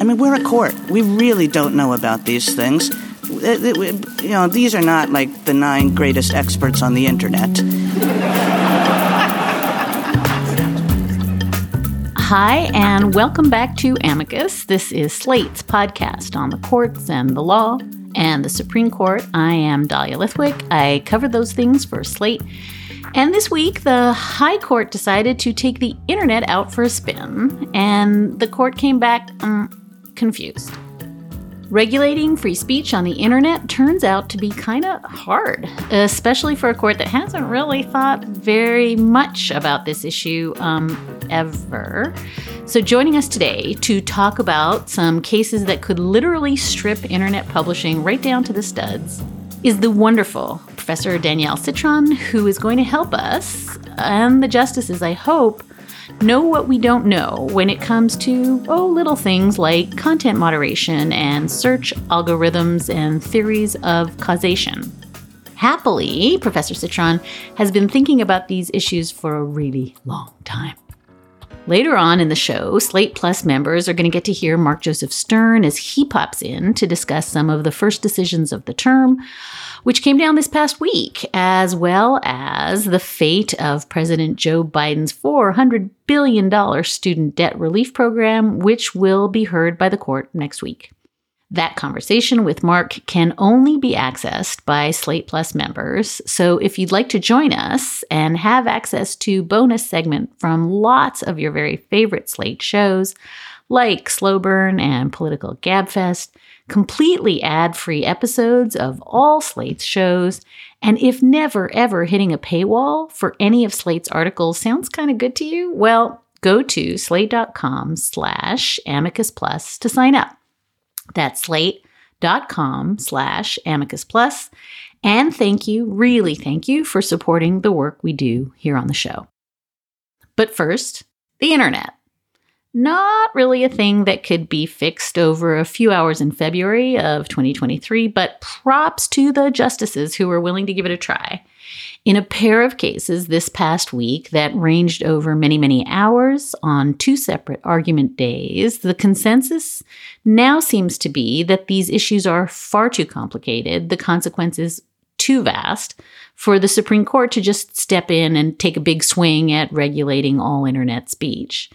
I mean, we're a court. We really don't know about these things. You know, these are not like the nine greatest experts on the internet. Hi, and welcome back to Amicus. This is Slate's podcast on the courts and the law and the Supreme Court. I am Dahlia Lithwick. I cover those things for Slate. And this week, the High Court decided to take the internet out for a spin, and the court came back um, confused. Regulating free speech on the internet turns out to be kind of hard, especially for a court that hasn't really thought very much about this issue um, ever. So, joining us today to talk about some cases that could literally strip internet publishing right down to the studs is the wonderful Professor Danielle Citron, who is going to help us and the justices, I hope, know what we don't know when it comes to, oh, little things like content moderation and search algorithms and theories of causation. Happily, Professor Citron has been thinking about these issues for a really long time. Later on in the show, Slate Plus members are going to get to hear Mark Joseph Stern as he pops in to discuss some of the first decisions of the term, which came down this past week, as well as the fate of President Joe Biden's $400 billion student debt relief program, which will be heard by the court next week. That conversation with Mark can only be accessed by Slate Plus members. So if you'd like to join us and have access to bonus segment from lots of your very favorite Slate shows, like Slow Burn and Political Gabfest, completely ad free episodes of all Slate's shows, and if never ever hitting a paywall for any of Slate's articles sounds kind of good to you, well, go to slate.com slash amicus plus to sign up. That's slate.com slash amicus plus. And thank you, really thank you for supporting the work we do here on the show. But first, the internet not really a thing that could be fixed over a few hours in February of 2023, but props to the justices who were willing to give it a try. In a pair of cases this past week that ranged over many, many hours on two separate argument days, the consensus now seems to be that these issues are far too complicated, the consequences too vast for the Supreme Court to just step in and take a big swing at regulating all internet speech.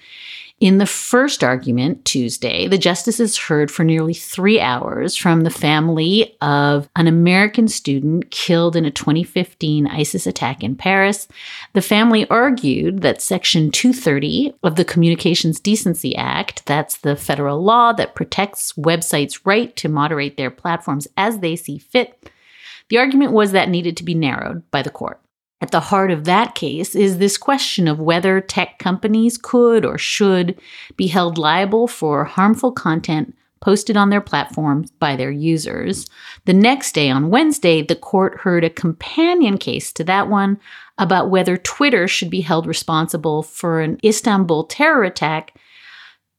In the first argument, Tuesday, the justices heard for nearly three hours from the family of an American student killed in a 2015 ISIS attack in Paris. The family argued that Section 230 of the Communications Decency Act, that's the federal law that protects websites' right to moderate their platforms as they see fit, the argument was that needed to be narrowed by the court. At the heart of that case is this question of whether tech companies could or should be held liable for harmful content posted on their platforms by their users. The next day, on Wednesday, the court heard a companion case to that one about whether Twitter should be held responsible for an Istanbul terror attack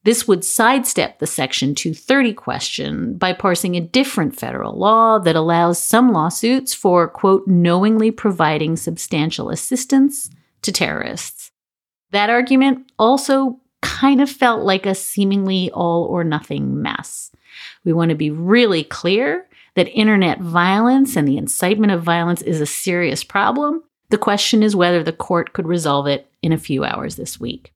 this would sidestep the Section 230 question by parsing a different federal law that allows some lawsuits for, quote, knowingly providing substantial assistance to terrorists. That argument also kind of felt like a seemingly all or nothing mess. We want to be really clear that internet violence and the incitement of violence is a serious problem. The question is whether the court could resolve it in a few hours this week.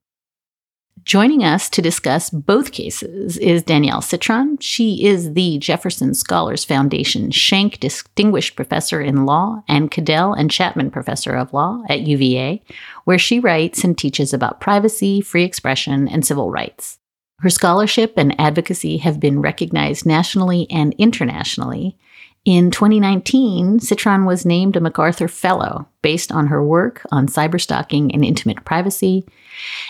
Joining us to discuss both cases is Danielle Citron. She is the Jefferson Scholars Foundation Schenck Distinguished Professor in Law and Caddell and Chapman Professor of Law at UVA, where she writes and teaches about privacy, free expression, and civil rights. Her scholarship and advocacy have been recognized nationally and internationally, In 2019, Citron was named a MacArthur Fellow based on her work on cyberstalking and intimate privacy,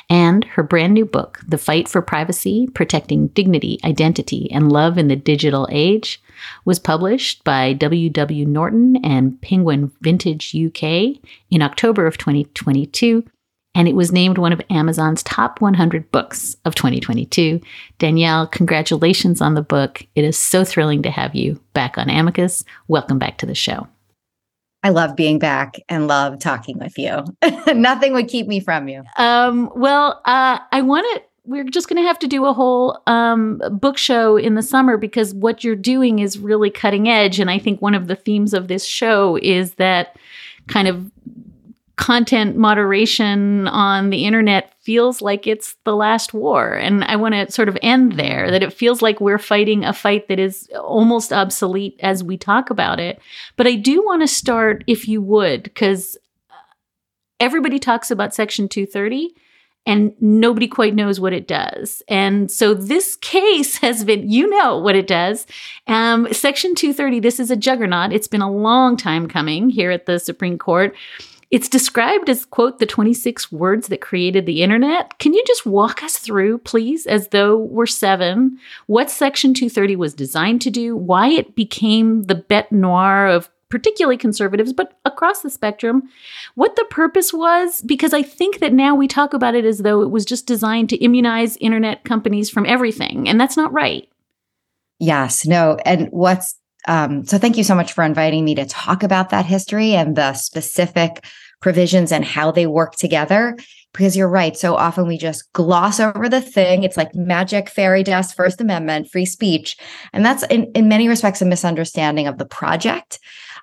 and her brand new book, The Fight for Privacy Protecting Dignity, Identity, and Love in the Digital Age, was published by W.W. Norton and Penguin Vintage UK in October of 2022 and it was named one of Amazon's top 100 books of 2022. Danielle, congratulations on the book. It is so thrilling to have you back on Amicus. Welcome back to the show. I love being back and love talking with you. Nothing would keep me from you. Um, well, uh, I want to. We're just going to have to do a whole um, book show in the summer because what you're doing is really cutting edge. And I think one of the themes of this show is that kind of content moderation on the internet feels like it's the last war. And I want to sort of end there that it feels like we're fighting a fight that is almost obsolete as we talk about it. But I do want to start, if you would, because everybody talks about Section 230 and nobody quite knows what it does. And so this case has been, you know what it does. Um, Section 230, this is a juggernaut. It's been a long time coming here at the Supreme Court. It's described as, quote, the 26 words that created the internet. Can you just walk us through, please, as though we're seven, what Section 230 was designed to do, why it became the bete noire of particularly conservatives, but across the spectrum, what the purpose was? Because I think that now we talk about it as though it was just designed to immunize internet companies from everything, and that's not right. Yes, no. And what's um, so thank you so much for inviting me to talk about that history and the specific provisions and how they work together. Because you're right. So often we just gloss over the thing. It's like magic fairy dust, First Amendment, free speech. And that's in, in many respects a misunderstanding of the project,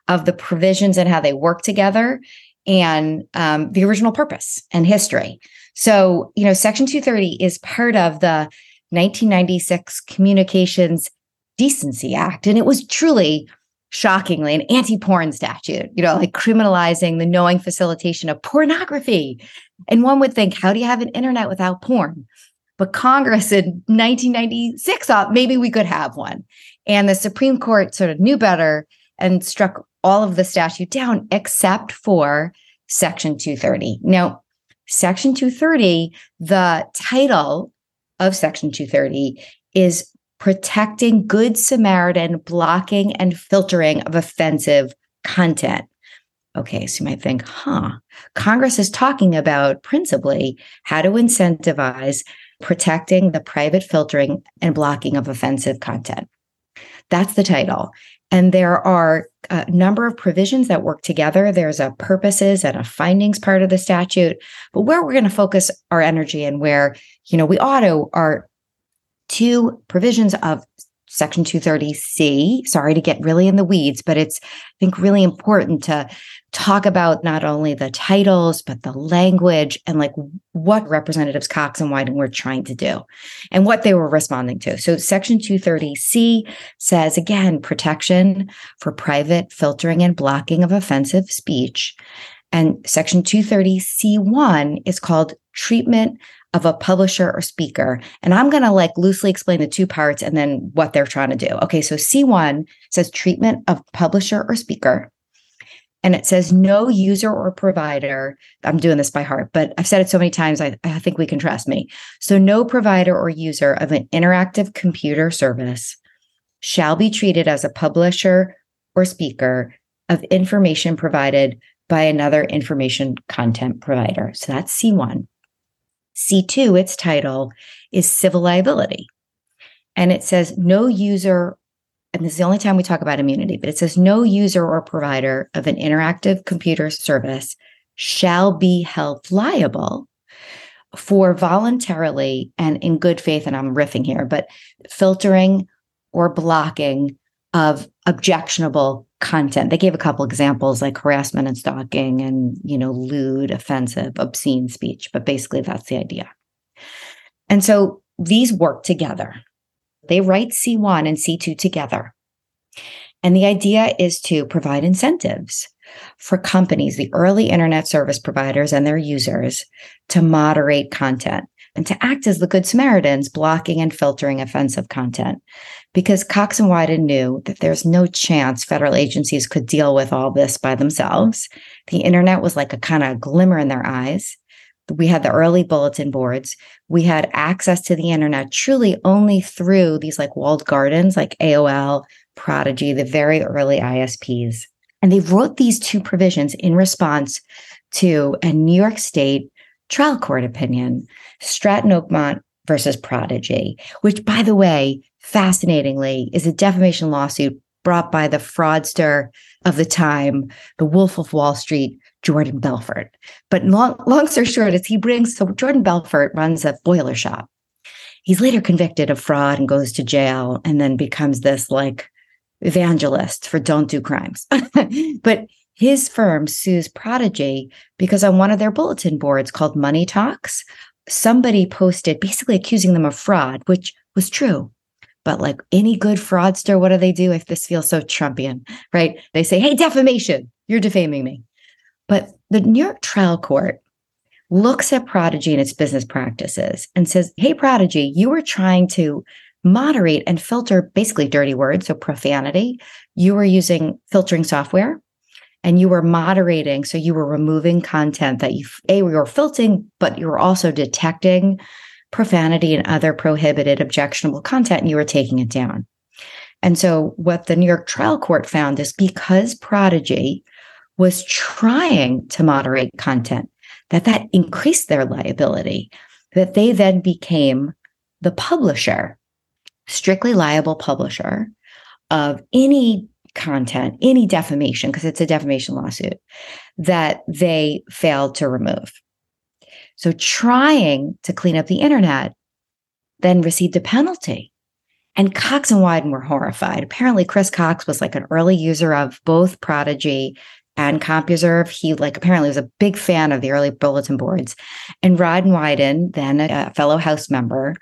of the provisions and how they work together, and um, the original purpose and history. So, you know, Section 230 is part of the 1996 Communications Decency Act. And it was truly shockingly an anti-porn statute, you know, like criminalizing the knowing facilitation of pornography. And one would think, how do you have an internet without porn? But Congress in 1996 thought maybe we could have one. And the Supreme Court sort of knew better and struck all of the statute down except for Section 230. Now, Section 230, the title of Section 230 is protecting Good Samaritan blocking and filtering of offensive content. Okay, so you might think, huh, Congress is talking about principally how to incentivize protecting the private filtering and blocking of offensive content. That's the title. And there are a number of provisions that work together. There's a purposes and a findings part of the statute. But where we're going to focus our energy and where, you know, we ought to are two provisions of Section 230C. Sorry to get really in the weeds, but it's, I think, really important to talk about not only the titles, but the language and like what Representatives Cox and Wyden were trying to do and what they were responding to. So, Section 230C says again, protection for private filtering and blocking of offensive speech. And Section 230C1 is called treatment of a publisher or speaker. And I'm going to like loosely explain the two parts and then what they're trying to do. Okay, so C1 says treatment of publisher or speaker. And it says no user or provider. I'm doing this by heart, but I've said it so many times, I, I think we can trust me. So, no provider or user of an interactive computer service shall be treated as a publisher or speaker of information provided by another information content provider. So that's C1. C2, its title, is civil liability. And it says no user, and this is the only time we talk about immunity, but it says no user or provider of an interactive computer service shall be held liable for voluntarily and in good faith, and I'm riffing here, but filtering or blocking of objectionable content. They gave a couple examples like harassment and stalking and, you know, lewd, offensive, obscene speech, but basically that's the idea. And so these work together. They write C1 and C2 together. And the idea is to provide incentives for companies, the early internet service providers and their users to moderate content. And to act as the Good Samaritans, blocking and filtering offensive content. Because Cox and Wyden knew that there's no chance federal agencies could deal with all this by themselves. The internet was like a kind of glimmer in their eyes. We had the early bulletin boards. We had access to the internet truly only through these like walled gardens like AOL, Prodigy, the very early ISPs. And they wrote these two provisions in response to a New York State trial court opinion, Stratton Oakmont versus Prodigy, which, by the way, fascinatingly, is a defamation lawsuit brought by the fraudster of the time, the Wolf of Wall Street, Jordan Belfort. But long, long story short, is he brings so Jordan Belfort runs a boiler shop. He's later convicted of fraud and goes to jail and then becomes this like evangelist for don't do crimes. but his firm sues Prodigy because on one of their bulletin boards called Money Talks, somebody posted basically accusing them of fraud, which was true. But like any good fraudster, what do they do if this feels so Trumpian, right? They say, hey, defamation, you're defaming me. But the New York trial court looks at Prodigy and its business practices and says, hey, Prodigy, you were trying to moderate and filter basically dirty words, so profanity. You were using filtering software and you were moderating. So you were removing content that you, A, we were filtering, but you were also detecting profanity and other prohibited, objectionable content, and you were taking it down. And so what the New York trial court found is because Prodigy was trying to moderate content, that that increased their liability, that they then became the publisher strictly liable publisher of any content, any defamation, because it's a defamation lawsuit that they failed to remove. So trying to clean up the internet then received a penalty. And Cox and Wyden were horrified. Apparently, Chris Cox was like an early user of both Prodigy and CompuServe. He like apparently was a big fan of the early bulletin boards. And Ron Wyden, then a fellow House member,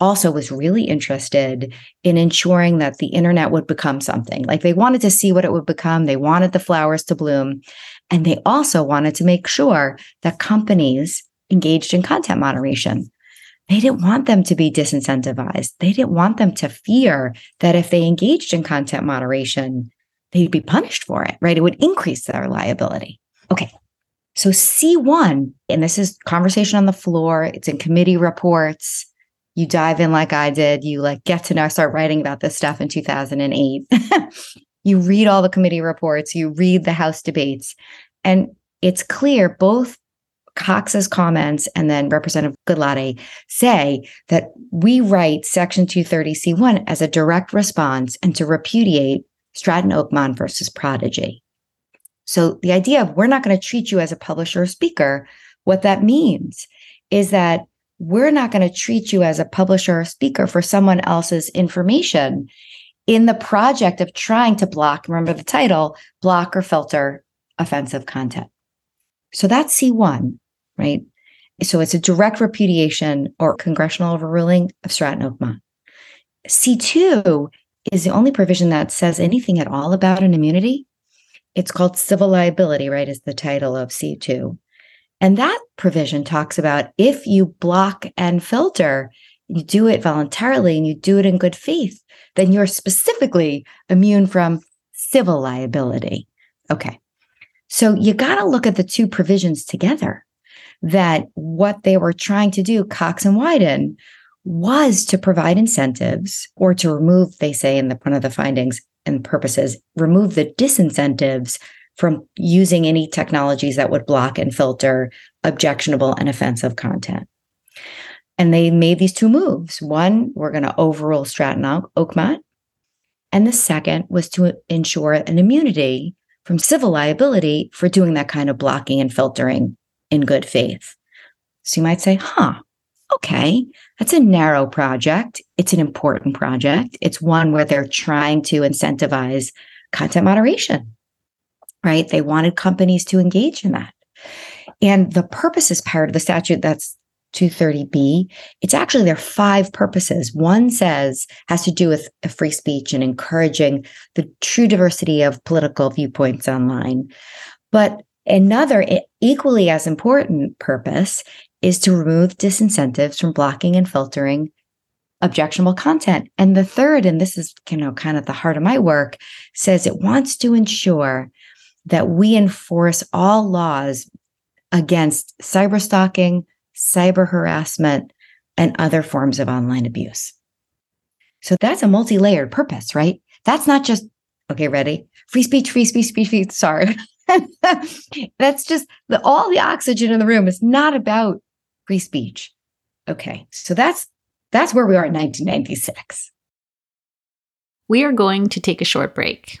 also was really interested in ensuring that the internet would become something. Like they wanted to see what it would become, they wanted the flowers to bloom. And they also wanted to make sure that companies engaged in content moderation. They didn't want them to be disincentivized. They didn't want them to fear that if they engaged in content moderation, they'd be punished for it, right? It would increase their liability. Okay. So C1, and this is conversation on the floor, it's in committee reports you dive in like I did, you like get to know, start writing about this stuff in 2008. you read all the committee reports, you read the House debates, and it's clear both Cox's comments and then Representative Goodlatte say that we write Section 230C1 as a direct response and to repudiate Stratton Oakmont versus Prodigy. So the idea of we're not going to treat you as a publisher or speaker, what that means is that we're not going to treat you as a publisher or speaker for someone else's information in the project of trying to block, remember the title, block or filter offensive content. So that's C1, right? So it's a direct repudiation or congressional overruling of Stratton Oakmont. C2 is the only provision that says anything at all about an immunity. It's called civil liability, right? Is the title of C2. And that provision talks about if you block and filter, you do it voluntarily and you do it in good faith, then you're specifically immune from civil liability. Okay. So you got to look at the two provisions together that what they were trying to do, Cox and Wyden, was to provide incentives or to remove, they say in the one of the findings and purposes, remove the disincentives from using any technologies that would block and filter objectionable and offensive content. And they made these two moves. One, we're going to overrule Stratton Oakmont. And the second was to ensure an immunity from civil liability for doing that kind of blocking and filtering in good faith. So you might say, huh, okay, that's a narrow project. It's an important project. It's one where they're trying to incentivize content moderation right? They wanted companies to engage in that. And the purposes part of the statute that's 230B, it's actually there are five purposes. One says has to do with free speech and encouraging the true diversity of political viewpoints online. But another equally as important purpose is to remove disincentives from blocking and filtering objectionable content. And the third, and this is you know kind of the heart of my work, says it wants to ensure that we enforce all laws against cyber stalking, cyber harassment, and other forms of online abuse. So that's a multi-layered purpose, right? That's not just okay, ready? Free speech, free speech, free speech. Sorry. that's just the all the oxygen in the room is not about free speech. Okay. So that's that's where we are in 1996. We are going to take a short break.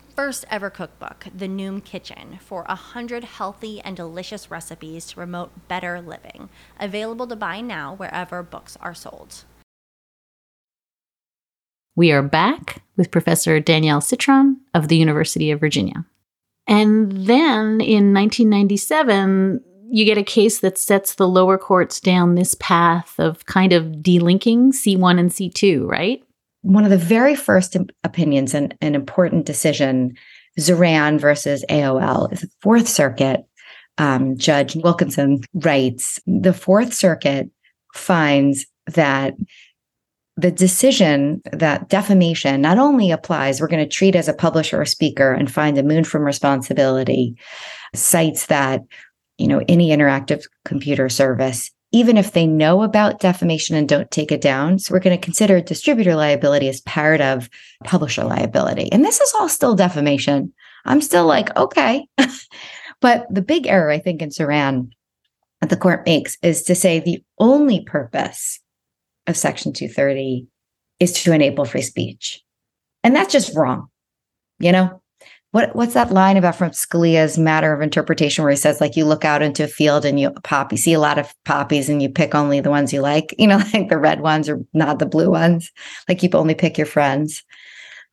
first ever cookbook, The Noom Kitchen, for a hundred healthy and delicious recipes to promote better living. Available to buy now wherever books are sold. We are back with Professor Danielle Citron of the University of Virginia. And then in 1997, you get a case that sets the lower courts down this path of kind of delinking C1 and C2, right? One of the very first opinions and an important decision, Zeran versus AOL, is the Fourth Circuit. Um, Judge Wilkinson writes The Fourth Circuit finds that the decision that defamation not only applies, we're going to treat as a publisher or speaker and find immune from responsibility, cites that, you know, any interactive computer service, even if they know about defamation and don't take it down. So we're going to consider distributor liability as part of publisher liability. And this is all still defamation. I'm still like, okay. but the big error I think in Zeran that the court makes is to say the only purpose of Section 230 is to enable free speech. And that's just wrong. You know, what what's that line about from Scalia's matter of interpretation where he says like you look out into a field and you pop you see a lot of poppies and you pick only the ones you like, you know, like the red ones or not the blue ones. Like you only pick your friends.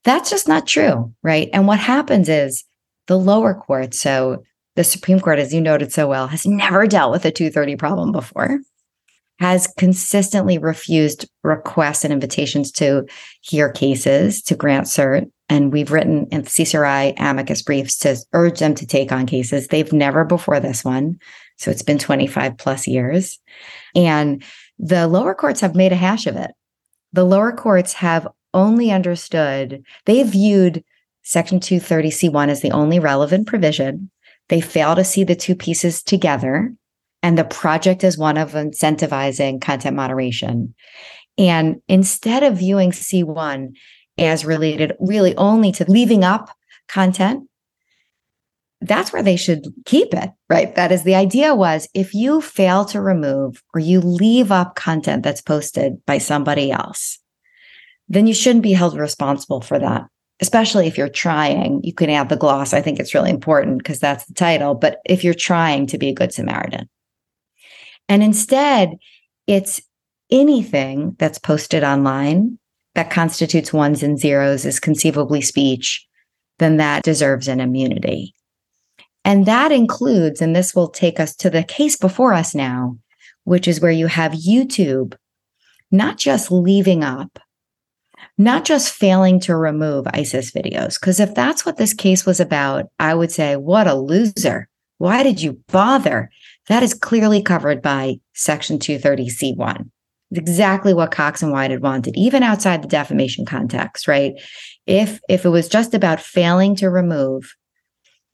That's just not true, right? And what happens is the lower court, so the Supreme Court, as you noted so well, has never dealt with a 230 problem before has consistently refused requests and invitations to hear cases, to grant cert. And we've written in CCRI amicus briefs to urge them to take on cases. They've never before this one. So it's been 25 plus years. And the lower courts have made a hash of it. The lower courts have only understood, they viewed Section 230C1 as the only relevant provision. They fail to see the two pieces together and the project is one of incentivizing content moderation. And instead of viewing C1 as related really only to leaving up content, that's where they should keep it, right? That is the idea was if you fail to remove or you leave up content that's posted by somebody else, then you shouldn't be held responsible for that. Especially if you're trying, you can add the gloss. I think it's really important because that's the title. But if you're trying to be a good Samaritan, and instead, it's anything that's posted online that constitutes ones and zeros is conceivably speech, then that deserves an immunity. And that includes, and this will take us to the case before us now, which is where you have YouTube not just leaving up, not just failing to remove ISIS videos. Because if that's what this case was about, I would say, what a loser. Why did you bother? That is clearly covered by Section 230C1. Exactly what Cox and Wyden wanted, even outside the defamation context, right? If if it was just about failing to remove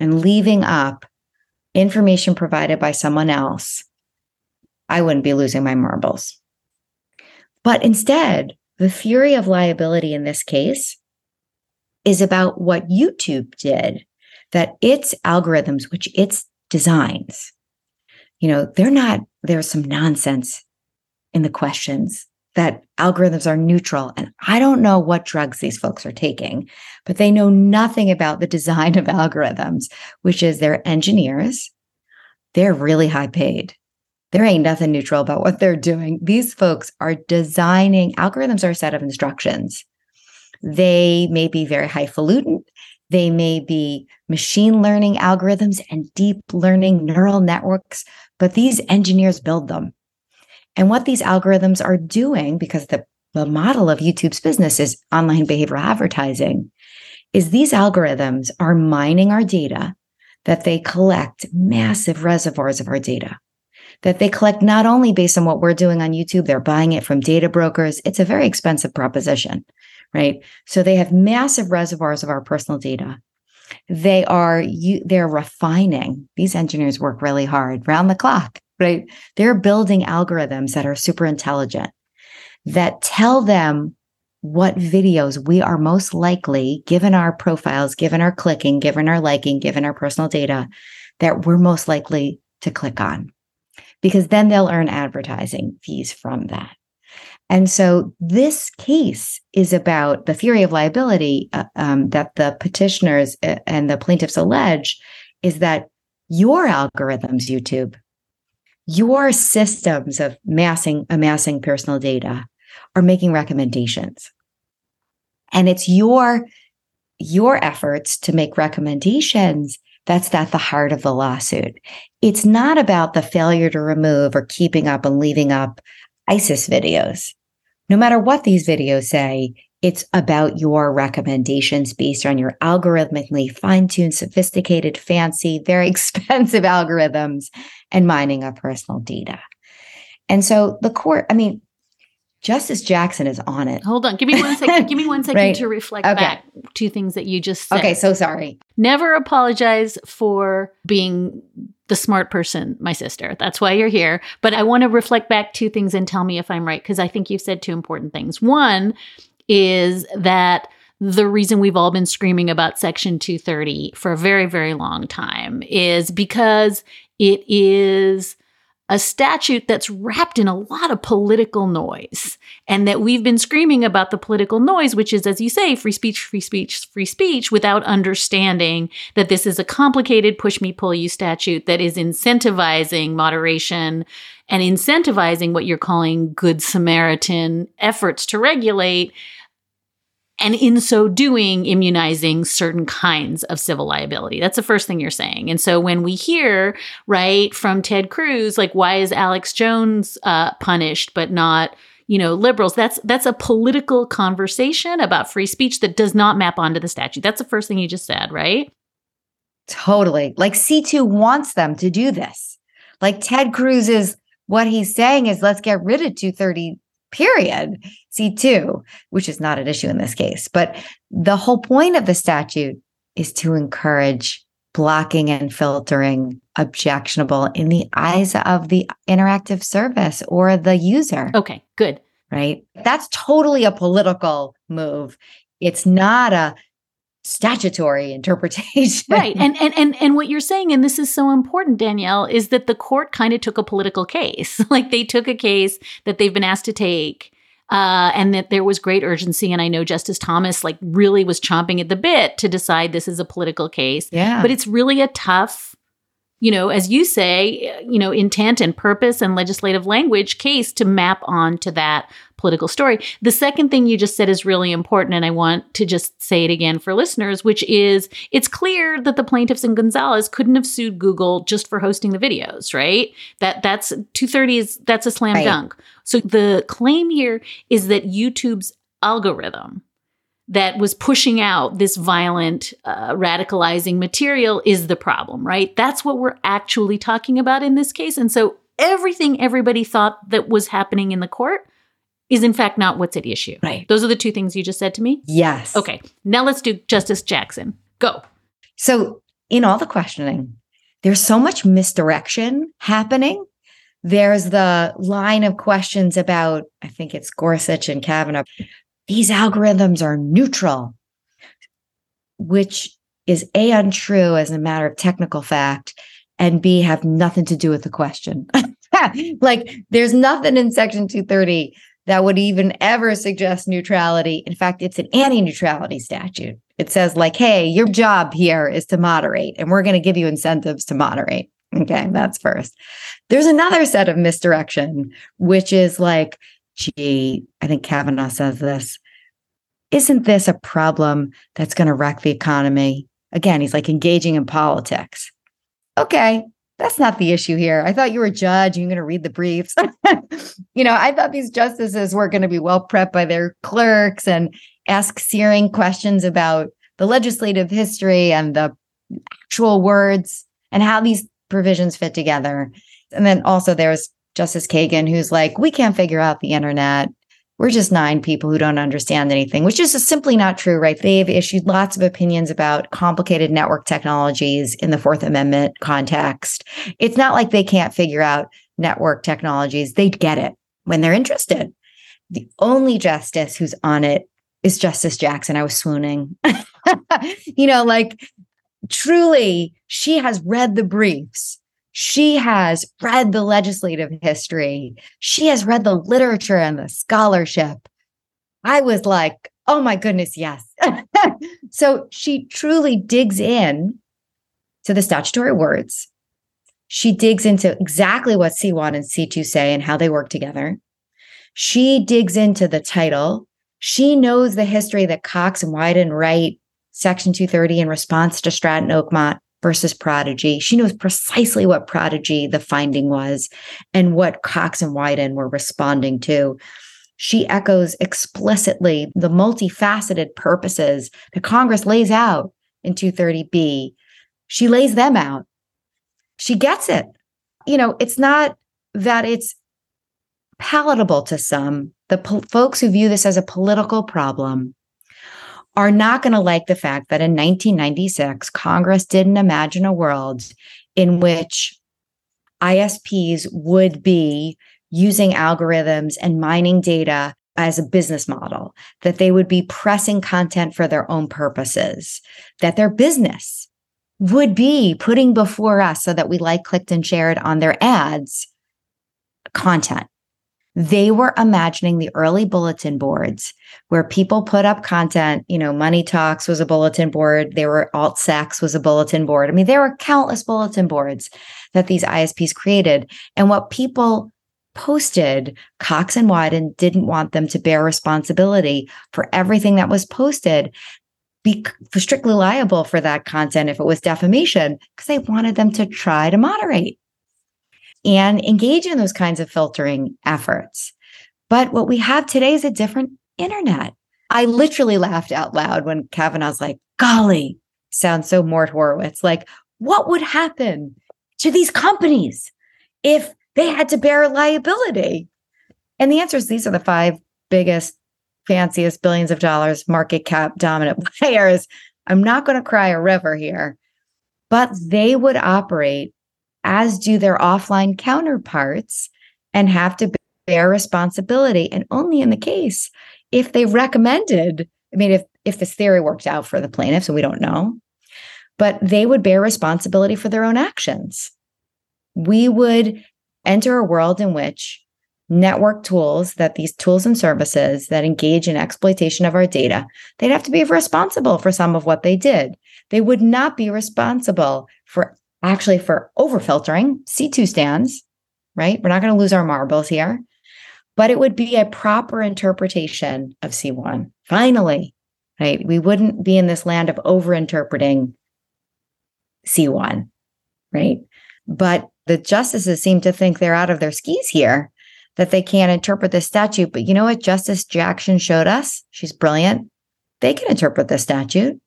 and leaving up information provided by someone else, I wouldn't be losing my marbles. But instead, the theory of liability in this case is about what YouTube did, that its algorithms, which its designs, you know, they're not, there's some nonsense in the questions that algorithms are neutral. And I don't know what drugs these folks are taking, but they know nothing about the design of algorithms, which is they're engineers. They're really high paid. There ain't nothing neutral about what they're doing. These folks are designing algorithms are a set of instructions. They may be very highfalutin. They may be machine learning algorithms and deep learning neural networks, but these engineers build them. And what these algorithms are doing, because the, the model of YouTube's business is online behavioral advertising, is these algorithms are mining our data, that they collect massive reservoirs of our data, that they collect not only based on what we're doing on YouTube, they're buying it from data brokers. It's a very expensive proposition, right? So they have massive reservoirs of our personal data. They are you they're refining. These engineers work really hard round the clock right? They're building algorithms that are super intelligent that tell them what videos we are most likely, given our profiles, given our clicking, given our liking, given our personal data, that we're most likely to click on. Because then they'll earn advertising fees from that. And so this case is about the theory of liability uh, um, that the petitioners uh, and the plaintiffs allege is that your algorithms, YouTube, your systems of massing amassing personal data are making recommendations. And it's your your efforts to make recommendations that's at the heart of the lawsuit. It's not about the failure to remove or keeping up and leaving up isis videos. No matter what these videos say it's about your recommendations based on your algorithmically fine tuned, sophisticated, fancy, very expensive algorithms and mining of personal data. And so the court, I mean, Justice Jackson is on it. Hold on. Give me one second. Give me one second right. to reflect okay. back two things that you just said. Okay, so sorry. Never apologize for being the smart person, my sister. That's why you're here. But I want to reflect back two things and tell me if I'm right, because I think you've said two important things. One, is that the reason we've all been screaming about Section 230 for a very, very long time is because it is a statute that's wrapped in a lot of political noise and that we've been screaming about the political noise which is as you say free speech free speech free speech without understanding that this is a complicated push me pull you statute that is incentivizing moderation and incentivizing what you're calling good samaritan efforts to regulate and in so doing, immunizing certain kinds of civil liability. That's the first thing you're saying. And so when we hear, right, from Ted Cruz, like, why is Alex Jones uh, punished but not, you know, liberals? That's that's a political conversation about free speech that does not map onto the statute. That's the first thing you just said, right? Totally. Like C2 wants them to do this. Like Ted Cruz is what he's saying is let's get rid of 230 period. C2, which is not an issue in this case. But the whole point of the statute is to encourage blocking and filtering objectionable in the eyes of the interactive service or the user. Okay, good. Right? That's totally a political move. It's not a statutory interpretation. Right. And and and and what you're saying and this is so important Danielle is that the court kind of took a political case. like they took a case that they've been asked to take uh, and that there was great urgency. And I know Justice Thomas like really was chomping at the bit to decide this is a political case. Yeah. But it's really a tough you know, as you say, you know, intent and purpose and legislative language case to map on to that political story. The second thing you just said is really important, and I want to just say it again for listeners, which is it's clear that the plaintiffs in Gonzalez couldn't have sued Google just for hosting the videos, right? That that's 230 is that's a slam right. dunk. So the claim here is that YouTube's algorithm that was pushing out this violent, uh, radicalizing material is the problem, right? That's what we're actually talking about in this case. And so everything everybody thought that was happening in the court is in fact not what's at issue. Right. Those are the two things you just said to me? Yes. Okay. Now let's do Justice Jackson. Go. So, in all the questioning, there's so much misdirection happening. There's the line of questions about, I think it's Gorsuch and Kavanaugh these algorithms are neutral. which is A, untrue as a matter of technical fact, and B, have nothing to do with the question. like there's nothing in Section 230 that would even ever suggest neutrality. In fact, it's an anti neutrality statute. It says, like, hey, your job here is to moderate, and we're going to give you incentives to moderate. Okay, that's first. There's another set of misdirection, which is like, gee, I think Kavanaugh says this. Isn't this a problem that's going to wreck the economy? Again, he's like engaging in politics. Okay, that's not the issue here. I thought you were a judge. You're going to read the briefs. you know, I thought these justices were going to be well prepped by their clerks and ask searing questions about the legislative history and the actual words and how these provisions fit together. And then also there's Justice Kagan, who's like, we can't figure out the internet. We're just nine people who don't understand anything, which is simply not true, right? They've issued lots of opinions about complicated network technologies in the Fourth Amendment context. It's not like they can't figure out network technologies. They get it when they're interested. The only justice who's on it is Justice Jackson. I was swooning. you know, like truly, she has read the briefs. She has read the legislative history. She has read the literature and the scholarship. I was like, oh my goodness, yes. so she truly digs in to the statutory words. She digs into exactly what C1 and C2 say and how they work together. She digs into the title. She knows the history that Cox and Wyden write Section 230 in response to Stratton Oakmont versus Prodigy. She knows precisely what Prodigy the finding was and what Cox and Wyden were responding to. She echoes explicitly the multifaceted purposes that Congress lays out in 230B. She lays them out. She gets it. You know, it's not that it's palatable to some. The po- folks who view this as a political problem are not going to like the fact that in 1996, Congress didn't imagine a world in which ISPs would be using algorithms and mining data as a business model, that they would be pressing content for their own purposes, that their business would be putting before us so that we like, clicked, and shared on their ads content they were imagining the early bulletin boards where people put up content. You know, Money Talks was a bulletin board. There were Alt Sacks was a bulletin board. I mean, there were countless bulletin boards that these ISPs created. And what people posted, Cox and Wyden didn't want them to bear responsibility for everything that was posted, be strictly liable for that content if it was defamation, because they wanted them to try to moderate and engage in those kinds of filtering efforts. But what we have today is a different internet. I literally laughed out loud when Kavanaugh's like, golly, sounds so Mort Horowitz. Like, what would happen to these companies if they had to bear liability? And the answer is these are the five biggest, fanciest billions of dollars market cap dominant players. I'm not going to cry a river here, but they would operate as do their offline counterparts, and have to bear responsibility. And only in the case if they recommended, I mean, if if this theory worked out for the plaintiffs, and we don't know, but they would bear responsibility for their own actions. We would enter a world in which network tools that these tools and services that engage in exploitation of our data they'd have to be responsible for some of what they did they would not be responsible for actually for overfiltering C2 stands, right? We're not going to lose our marbles here, but it would be a proper interpretation of C1. Finally, right? We wouldn't be in this land of overinterpreting C1, right? But the justices seem to think they're out of their skis here, that they can't interpret the statute. But you know what Justice Jackson showed us? She's brilliant. They can interpret the statute.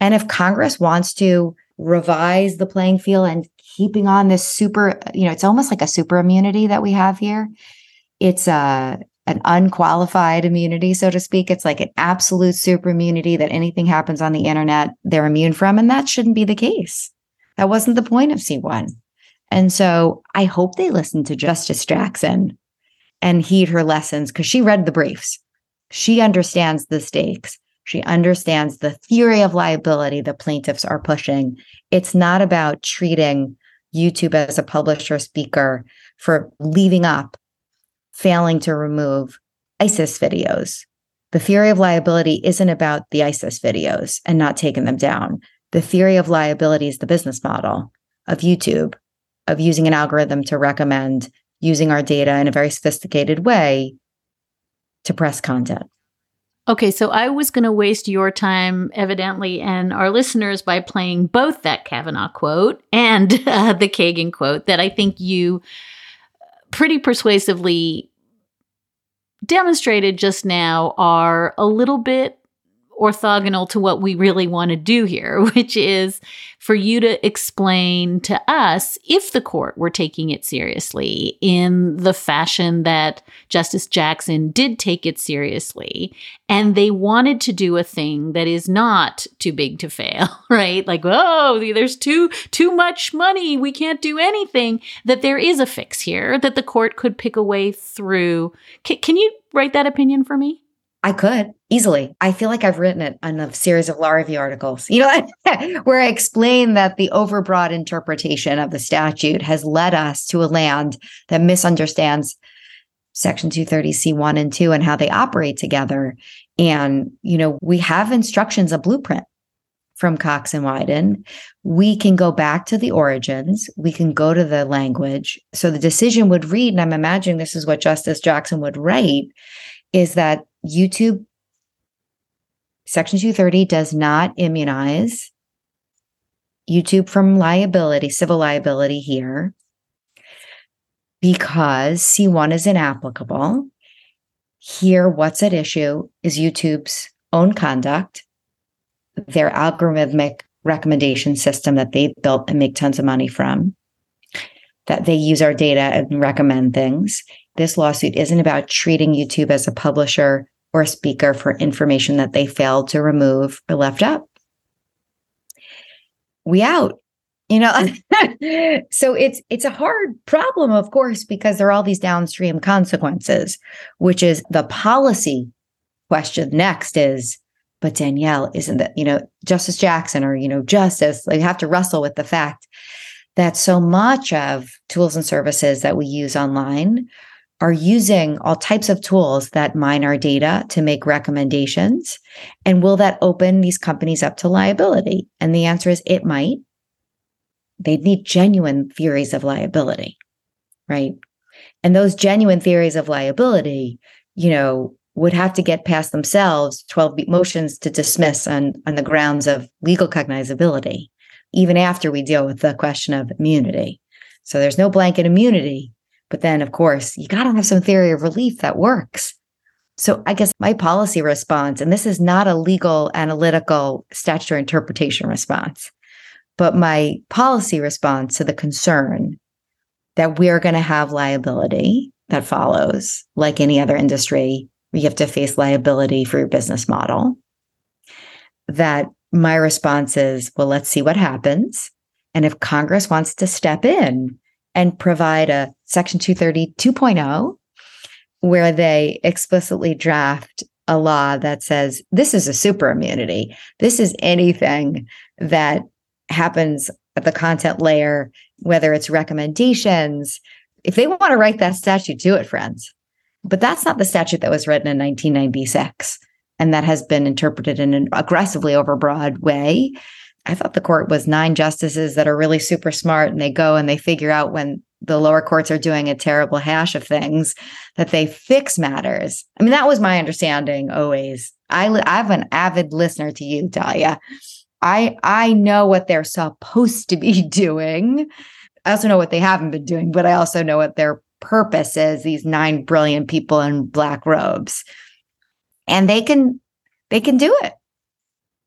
And if Congress wants to revise the playing field and keeping on this super, you know, it's almost like a super immunity that we have here. It's a uh, an unqualified immunity, so to speak. It's like an absolute super immunity that anything happens on the internet, they're immune from. And that shouldn't be the case. That wasn't the point of C1. And so I hope they listen to Justice Jackson and heed her lessons because she read the briefs. She understands the stakes. She understands the theory of liability the plaintiffs are pushing. It's not about treating YouTube as a publisher speaker for leaving up, failing to remove ISIS videos. The theory of liability isn't about the ISIS videos and not taking them down. The theory of liability is the business model of YouTube, of using an algorithm to recommend using our data in a very sophisticated way to press content. Okay, so I was going to waste your time, evidently, and our listeners by playing both that Kavanaugh quote and uh, the Kagan quote that I think you pretty persuasively demonstrated just now are a little bit orthogonal to what we really want to do here, which is for you to explain to us if the court were taking it seriously in the fashion that Justice Jackson did take it seriously. And they wanted to do a thing that is not too big to fail, right? Like, oh, there's too, too much money. We can't do anything. That there is a fix here that the court could pick a way through. C- can you write that opinion for me? I could easily. I feel like I've written it on a series of law review articles, you know, where I explain that the overbroad interpretation of the statute has led us to a land that misunderstands Section 230C1 and 2 and how they operate together. And, you know, we have instructions, a blueprint from Cox and Wyden. We can go back to the origins. We can go to the language. So the decision would read, and I'm imagining this is what Justice Jackson would write, is that YouTube Section 230 does not immunize YouTube from liability, civil liability here, because C1 is inapplicable. Here, what's at issue is YouTube's own conduct, their algorithmic recommendation system that they built and make tons of money from, that they use our data and recommend things. This lawsuit isn't about treating YouTube as a publisher or a speaker for information that they failed to remove or left up. We out. You know, so it's it's a hard problem, of course, because there are all these downstream consequences, which is the policy question next is, but Danielle, isn't that, you know, Justice Jackson or, you know, Justice, You have to wrestle with the fact that so much of tools and services that we use online are using all types of tools that mine our data to make recommendations. And will that open these companies up to liability? And the answer is it might. They'd need genuine theories of liability, right? And those genuine theories of liability, you know, would have to get past themselves 12 motions to dismiss on, on the grounds of legal cognizability, even after we deal with the question of immunity. So there's no blanket immunity but then, of course, you got to have some theory of relief that works. So I guess my policy response, and this is not a legal, analytical, statutory interpretation response, but my policy response to the concern that we're going to have liability that follows, like any other industry, where you have to face liability for your business model. That my response is, well, let's see what happens. And if Congress wants to step in and provide a Section 230 2.0, where they explicitly draft a law that says this is a super immunity. This is anything that happens at the content layer, whether it's recommendations. If they want to write that statute, do it, friends. But that's not the statute that was written in 1996 and that has been interpreted in an aggressively overbroad way I thought the court was nine justices that are really super smart and they go and they figure out when the lower courts are doing a terrible hash of things that they fix matters. I mean, that was my understanding always. I, I'm an avid listener to you, Dahlia. I I know what they're supposed to be doing. I also know what they haven't been doing, but I also know what their purpose is. These nine brilliant people in black robes, and they can they can do it.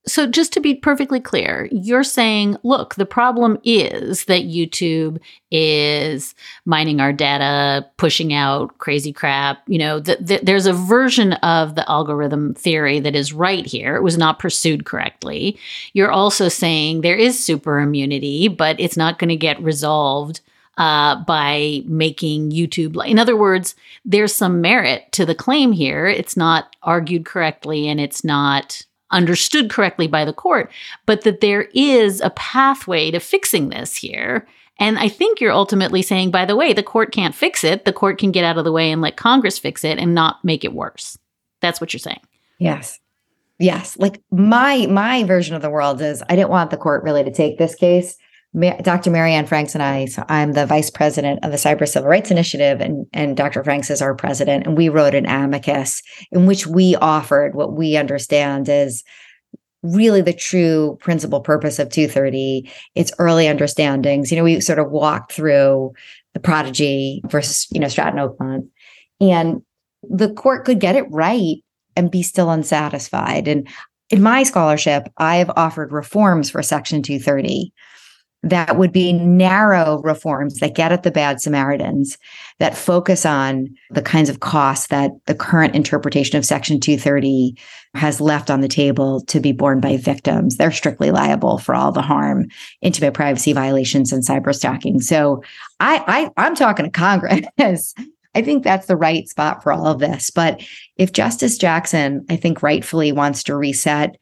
So, just to be perfectly clear, you're saying, look, the problem is that YouTube is mining our data, pushing out crazy crap. You know, th- th- there's a version of the algorithm theory that is right here. It was not pursued correctly. You're also saying there is super immunity, but it's not going to get resolved uh, by making YouTube. In other words, there's some merit to the claim here. It's not argued correctly and it's not understood correctly by the court, but that there is a pathway to fixing this here. And I think you're ultimately saying, by the way, the court can't fix it. The court can get out of the way and let Congress fix it and not make it worse. That's what you're saying. Yes. Yes. Like my my version of the world is I didn't want the court really to take this case. Dr. Mary Anne Franks and I, so I'm the vice president of the Cyber Civil Rights Initiative, and, and Dr. Franks is our president. And we wrote an amicus in which we offered what we understand is really the true principal purpose of 230, its early understandings. You know, we sort of walked through the prodigy versus, you know, Stratton Oakmont. And the court could get it right and be still unsatisfied. And in my scholarship, I've offered reforms for Section 230 that would be narrow reforms that get at the bad Samaritans, that focus on the kinds of costs that the current interpretation of Section 230 has left on the table to be borne by victims. They're strictly liable for all the harm, intimate privacy violations, and cyber stalking. So I, I I'm talking to Congress. I think that's the right spot for all of this. But if Justice Jackson, I think rightfully wants to reset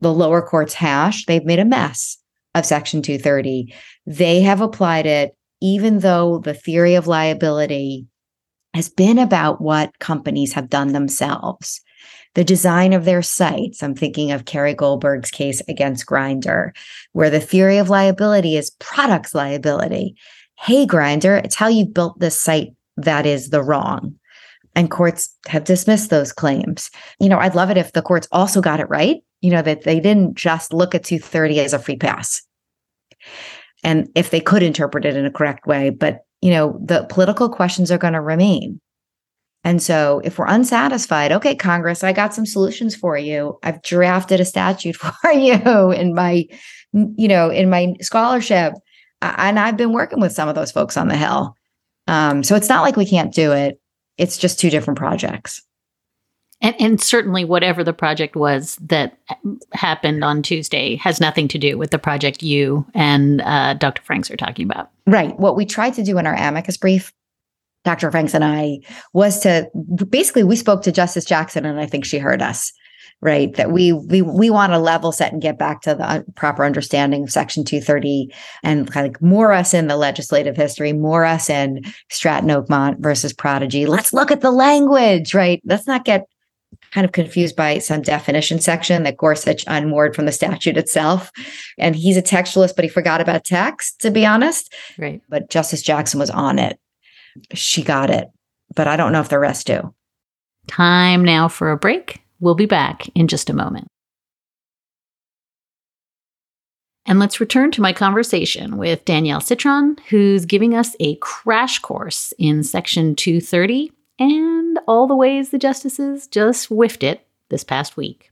the lower court's hash, they've made a mess of Section 230. They have applied it, even though the theory of liability has been about what companies have done themselves. The design of their sites. I'm thinking of Carrie Goldberg's case against Grindr, where the theory of liability is products liability. Hey, Grindr, it's how you built this site that is the wrong. And courts have dismissed those claims. You know, I'd love it if the courts also got it right, you know, that they didn't just look at 230 as a free pass. And if they could interpret it in a correct way, but, you know, the political questions are going to remain. And so if we're unsatisfied, okay, Congress, I got some solutions for you. I've drafted a statute for you in my, you know, in my scholarship. And I've been working with some of those folks on the Hill. Um, so it's not like we can't do it. It's just two different projects. And, and, certainly, whatever the project was that happened on Tuesday has nothing to do with the project you and uh, Dr. Franks are talking about. Right. What we tried to do in our amicus brief, Dr. Franks and I, was to basically we spoke to Justice Jackson, and I think she heard us right? That we we we want to level set and get back to the proper understanding of section 230 and kind of more us in the legislative history more us in stratton oakmont versus prodigy. Let's look at the language right? Let's not get kind of confused by some definition section that gorsuch unmoored from the statute itself. And he's a textualist but he forgot about text to be honest. Right. But justice jackson was on it. She got it but i don't know if the rest do. Time now for a break We'll be back in just a moment. And let's return to my conversation with Danielle Citron, who's giving us a crash course in Section 230 and all the ways the justices just whiffed it this past week.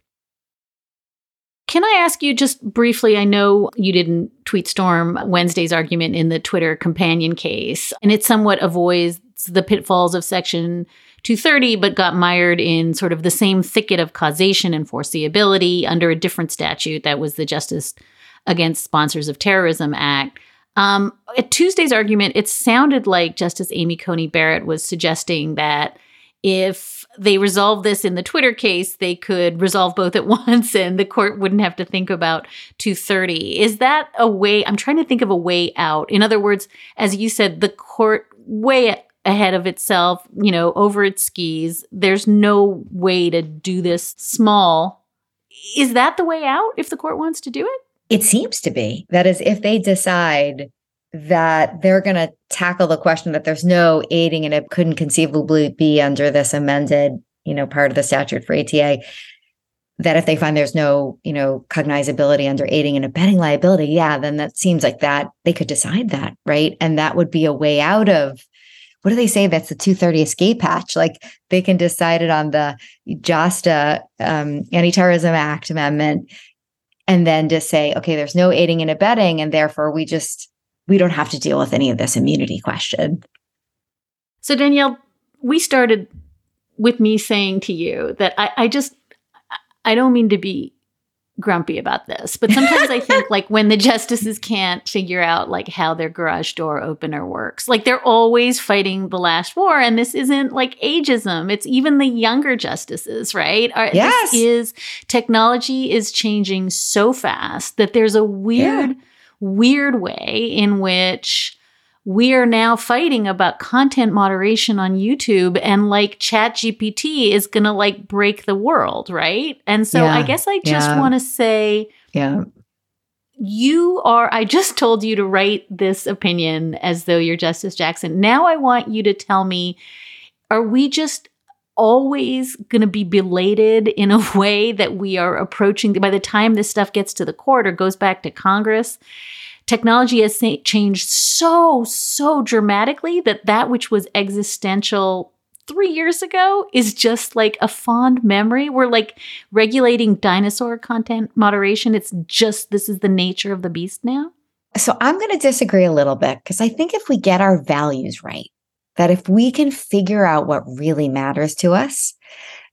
Can I ask you just briefly? I know you didn't tweet storm Wednesday's argument in the Twitter companion case, and it somewhat avoids the pitfalls of Section 230, but got mired in sort of the same thicket of causation and foreseeability under a different statute that was the Justice Against Sponsors of Terrorism Act. Um, at Tuesday's argument, it sounded like Justice Amy Coney Barrett was suggesting that if they resolve this in the Twitter case, they could resolve both at once and the court wouldn't have to think about 230. Is that a way? I'm trying to think of a way out. In other words, as you said, the court way ahead of itself, you know, over its skis. There's no way to do this small. Is that the way out if the court wants to do it? It seems to be. That is, if they decide that they're going to tackle the question that there's no aiding and it couldn't conceivably be under this amended, you know, part of the statute for ATA, that if they find there's no, you know, cognizability under aiding and abetting liability, yeah, then that seems like that they could decide that, right? And that would be a way out of what do they say? That's the 230 escape hatch. Like they can decide it on the JASTA um, Anti-Terrorism Act amendment, and then just say, okay, there's no aiding and abetting, and therefore we just we don't have to deal with any of this immunity question. So Danielle, we started with me saying to you that I, I just I don't mean to be grumpy about this, but sometimes I think like when the justices can't figure out like how their garage door opener works, like they're always fighting the last war. And this isn't like ageism. It's even the younger justices, right? Yes. This is technology is changing so fast that there's a weird, yeah. weird way in which we are now fighting about content moderation on YouTube and like chat GPT is going to like break the world, right? And so yeah, I guess I just yeah. want to say yeah. You are I just told you to write this opinion as though you're Justice Jackson. Now I want you to tell me are we just always going to be belated in a way that we are approaching by the time this stuff gets to the court or goes back to Congress technology has changed so, so dramatically that that which was existential three years ago is just like a fond memory. We're like regulating dinosaur content moderation. It's just this is the nature of the beast now. So I'm going to disagree a little bit because I think if we get our values right, that if we can figure out what really matters to us,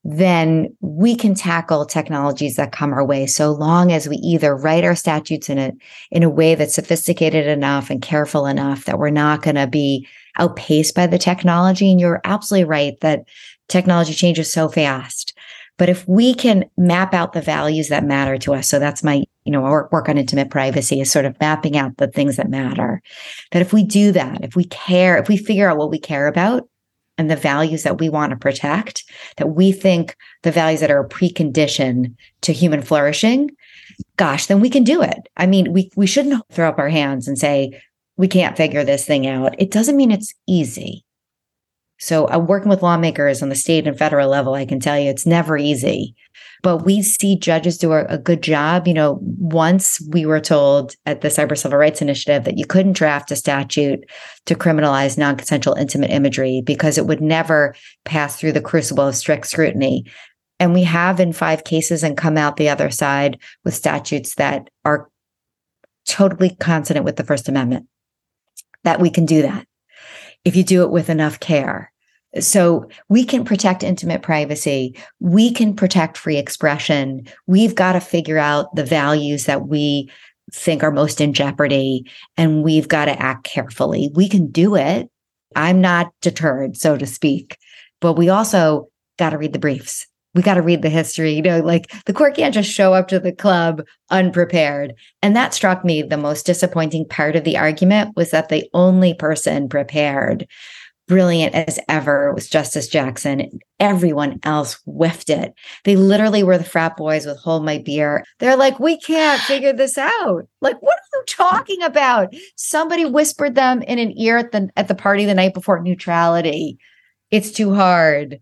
then we can tackle technologies that come our way so long as we either write our statutes in a in a way that's sophisticated enough and careful enough that we're not going to be outpaced by the technology. And you're absolutely right that technology changes so fast. But if we can map out the values that matter to us so that's my you know work, work on intimate privacy is sort of mapping out the things that matter. That if we do that if we care if we figure out what we care about and the values that we want to protect, that we think the values that are a precondition to human flourishing, gosh, then we can do it. I mean, we we shouldn't throw up our hands and say we can't figure this thing out. It doesn't mean it's easy. So, uh, working with lawmakers on the state and federal level, I can tell you it's never easy. But we see judges do a, a, good job. You know, once we were told at the Cyber Civil Rights Initiative that you couldn't draft a statute to criminalize non consensual intimate imagery because it would never pass through the crucible of strict scrutiny. And we have in five cases and come out the other side with statutes that are totally consonant with the First Amendment, that we can do that if you do it with enough care. So we can protect intimate privacy. We can protect free expression. We've got to figure out the values that we think are most in jeopardy and we've got to act carefully. We can do it. I'm not deterred, so to speak, but we also got to read the briefs. We got to read the history. You know, like the court can't just show up to the club unprepared. And that struck me the most disappointing part of the argument was that the only person prepared brilliant as ever was Justice Jackson. Everyone else whiffed it. They literally were the frat boys with hold my beer. They're like, we can't figure this out. Like, what are you talking about? Somebody whispered them in an ear at the at the party the night before neutrality. It's too hard.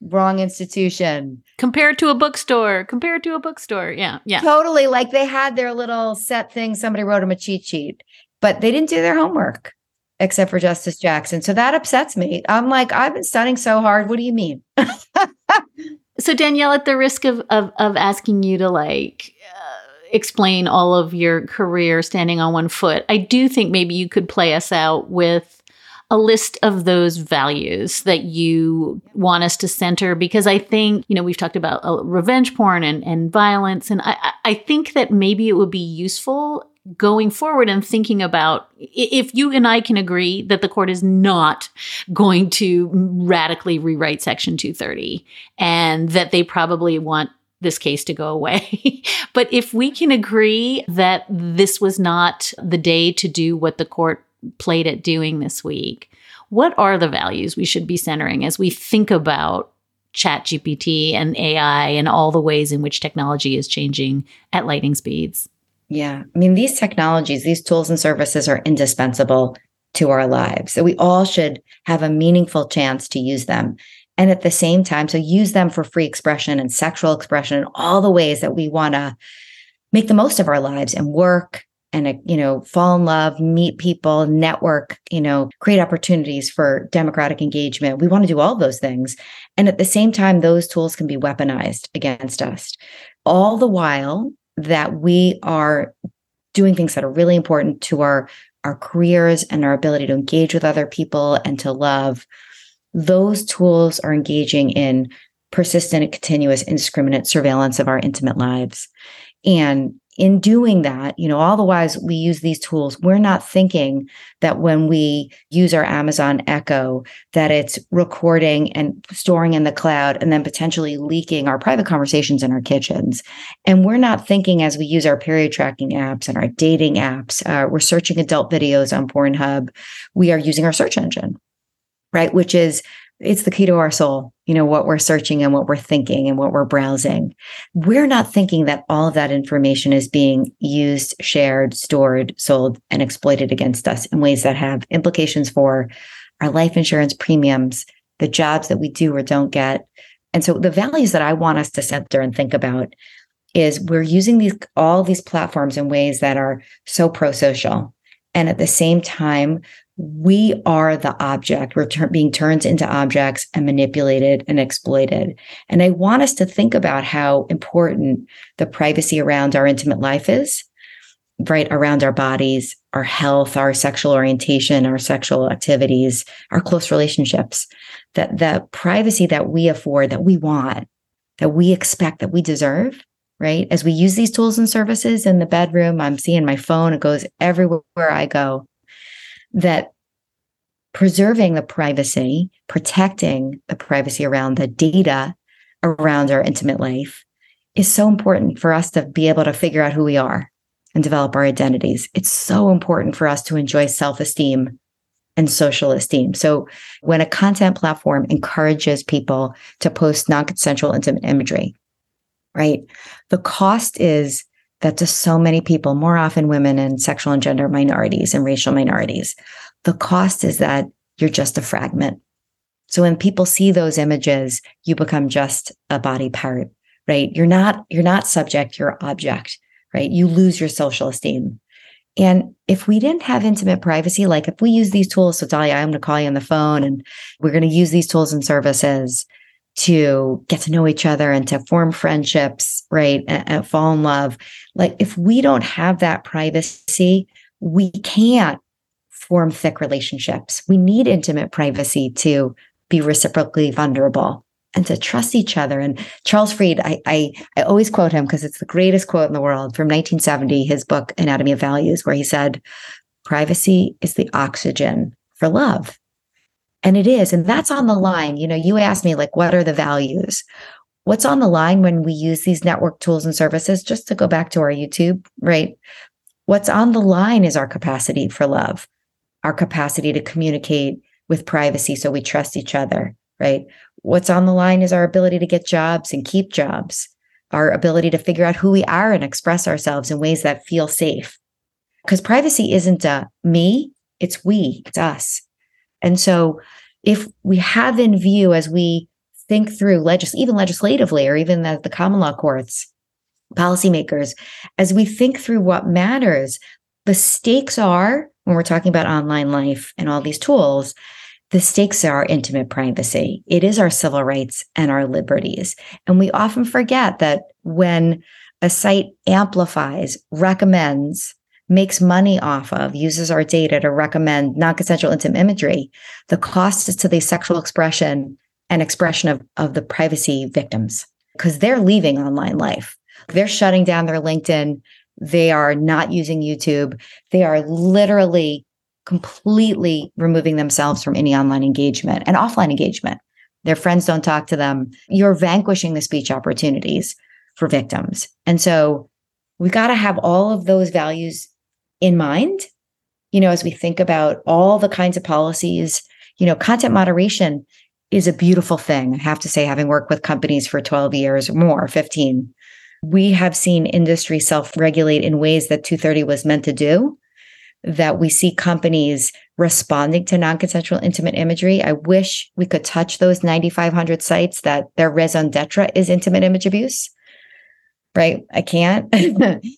Wrong institution. Compared to a bookstore. Compared to a bookstore. Yeah. Yeah. Totally. Like they had their little set thing. Somebody wrote them a cheat sheet, but they didn't do their homework except for Justice Jackson. So that upsets me. I'm like, I've been studying so hard. What do you mean? so Danielle, at the risk of of, of asking you to like uh, explain all of your career standing on one foot, I do think maybe you could play us out with a list of those values that you want us to center because I think, you know, we've talked about uh, revenge porn and, and violence. And I, I think that maybe it would be useful going forward and thinking about if you and I can agree that the court is not going to radically rewrite Section 230 and that they probably want this case to go away. but if we can agree that this was not the day to do what the court played at doing this week, what are the values we should be centering as we think about chat gpt and ai and all the ways in which technology is changing at lightning speeds yeah. I mean, these technologies, these tools and services are indispensable to our lives. So we all should have a meaningful chance to use them. And at the same time, so use them for free expression and sexual expression and all the ways that we want to make the most of our lives and work and uh, you know fall in love meet people network you know create opportunities for democratic engagement we want to do all those things and at the same time those tools can be weaponized against us all the while that we are doing things that are really important to our our careers and our ability to engage with other people and to love. Those tools are engaging in persistent and continuous indiscriminate surveillance of our intimate lives. And in doing that, you know, all the while we use these tools, we're not thinking that when we use our Amazon Echo, that it's recording and storing in the cloud and then potentially leaking our private conversations in our kitchens. And we're not thinking as we use our period tracking apps and our dating apps, uh, we're searching adult videos on Pornhub, we are using our search engine, right? Which is it's the key to our soul, you know, what we're searching and what we're thinking and what we're browsing. We're not thinking that all of that information is being used, shared, stored, sold, and exploited against us in ways that have implications for our life insurance premiums, the jobs that we do or don't get. And so the values that I want us to center and think about is we're using these all these platforms in ways that are so pro-social. And at the same time, we are the object. We're ter- being turned into objects and manipulated and exploited. And I want us to think about how important the privacy around our intimate life is, right? Around our bodies, our health, our sexual orientation, our sexual activities, our close relationships, that the privacy that we afford, that we want, that we expect, that we deserve, right? As we use these tools and services in the bedroom, I'm seeing my phone, it goes everywhere I go that preserving the privacy, protecting the privacy around the data around our intimate life is so important for us to be able to figure out who we are and develop our identities. It's so important for us to enjoy self esteem and social esteem. So, when a content platform encourages people to post non consensual intimate imagery, right, the cost is that to so many people, more often women and sexual and gender minorities and racial minorities, the cost is that you're just a fragment. So when people see those images, you become just a body part, right? You're not, you're not subject, you're object, right? You lose your social esteem. And if we didn't have intimate privacy, like if we use these tools, so Dahlia, I'm going to call you on the phone and we're going to use these tools and services to get to know each other and to form friendships, right? And, and fall in love. Like if we don't have that privacy, we can't form thick relationships. We need intimate privacy to be reciprocally vulnerable and to trust each other. And Charles Fried, I I, I always quote him because it's the greatest quote in the world from 1970, his book Anatomy of Values, where he said, "Privacy is the oxygen for love." And it is. And that's on the line. You know, you asked me, like, what are the values? What's on the line when we use these network tools and services? Just to go back to our YouTube, right? What's on the line is our capacity for love, our capacity to communicate with privacy so we trust each other, right? What's on the line is our ability to get jobs and keep jobs, our ability to figure out who we are and express ourselves in ways that feel safe. Because privacy isn't a me, it's we, it's us. And so if we have in view as we think through legis even legislatively or even the, the common law courts, policymakers, as we think through what matters, the stakes are when we're talking about online life and all these tools, the stakes are intimate privacy. It is our civil rights and our liberties. And we often forget that when a site amplifies, recommends, makes money off of, uses our data to recommend non consensual intimate imagery, the cost is to the sexual expression and expression of, of the privacy victims because they're leaving online life. They're shutting down their LinkedIn. They are not using YouTube. They are literally completely removing themselves from any online engagement and offline engagement. Their friends don't talk to them. You're vanquishing the speech opportunities for victims. And so we got to have all of those values in mind, you know, as we think about all the kinds of policies, you know, content moderation is a beautiful thing. I have to say, having worked with companies for 12 years or more, 15, we have seen industry self regulate in ways that 230 was meant to do. That we see companies responding to non consensual intimate imagery. I wish we could touch those 9,500 sites that their raison d'etre is intimate image abuse. Right? I can't.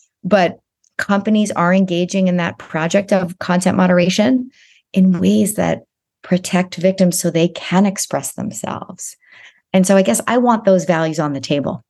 but companies are engaging in that project of content moderation in ways that protect victims so they can express themselves. And so I guess I want those values on the table.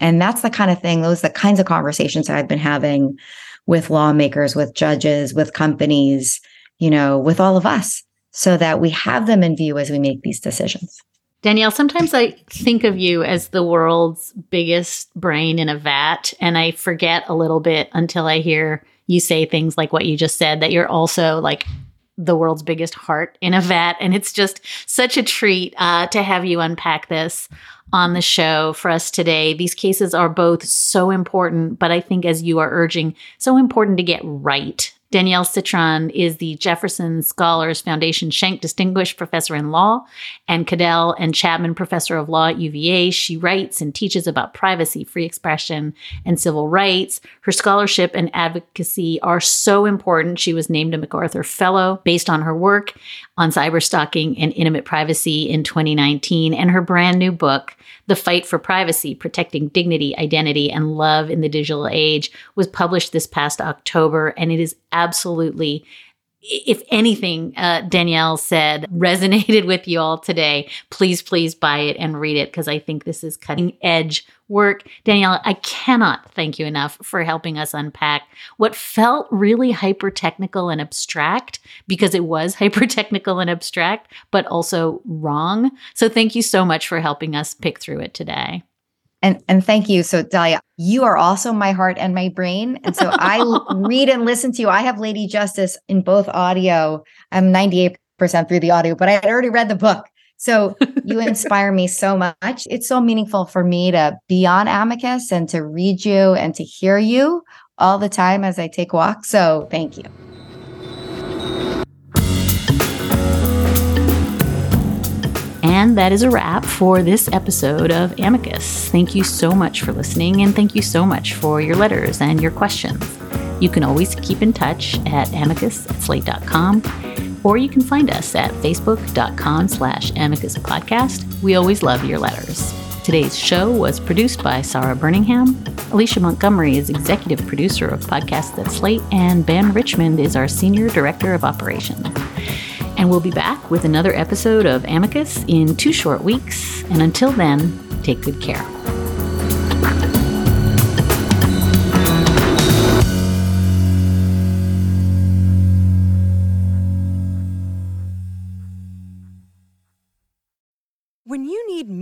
And that's the kind of thing, those the kinds of conversations that I've been having with lawmakers, with judges, with companies, you know, with all of us, so that we have them in view as we make these decisions. Danielle, sometimes I think of you as the world's biggest brain in a vat, and I forget a little bit until I hear you say things like what you just said that you're also like the world's biggest heart in a vat. And it's just such a treat uh, to have you unpack this on the show for us today. These cases are both so important, but I think, as you are urging, so important to get right Danielle Citron is the Jefferson Scholars Foundation Schenck Distinguished Professor in Law and Caddell and Chapman Professor of Law at UVA. She writes and teaches about privacy, free expression, and civil rights. Her scholarship and advocacy are so important. She was named a MacArthur Fellow based on her work on cyberstalking and intimate privacy in 2019 and her brand new book, The Fight for Privacy Protecting Dignity, Identity, and Love in the Digital Age, was published this past October. And it is absolutely if anything uh, Danielle said resonated with you all today, please, please buy it and read it because I think this is cutting edge work. Danielle, I cannot thank you enough for helping us unpack what felt really hyper technical and abstract because it was hyper technical and abstract, but also wrong. So thank you so much for helping us pick through it today. And and thank you. So Dahlia, you are also my heart and my brain. And so I read and listen to you. I have Lady Justice in both audio. I'm 98% through the audio, but I had already read the book. So you inspire me so much. It's so meaningful for me to be on Amicus and to read you and to hear you all the time as I take walks. So thank you. And that is a wrap for this episode of Amicus. Thank you so much for listening, and thank you so much for your letters and your questions. You can always keep in touch at amicus at slate.com, or you can find us at facebook.com slash amicus podcast. We always love your letters. Today's show was produced by Sarah Birmingham. Alicia Montgomery is executive producer of podcasts at Slate, and Ben Richmond is our senior director of operations. And we'll be back with another episode of Amicus in two short weeks. And until then, take good care.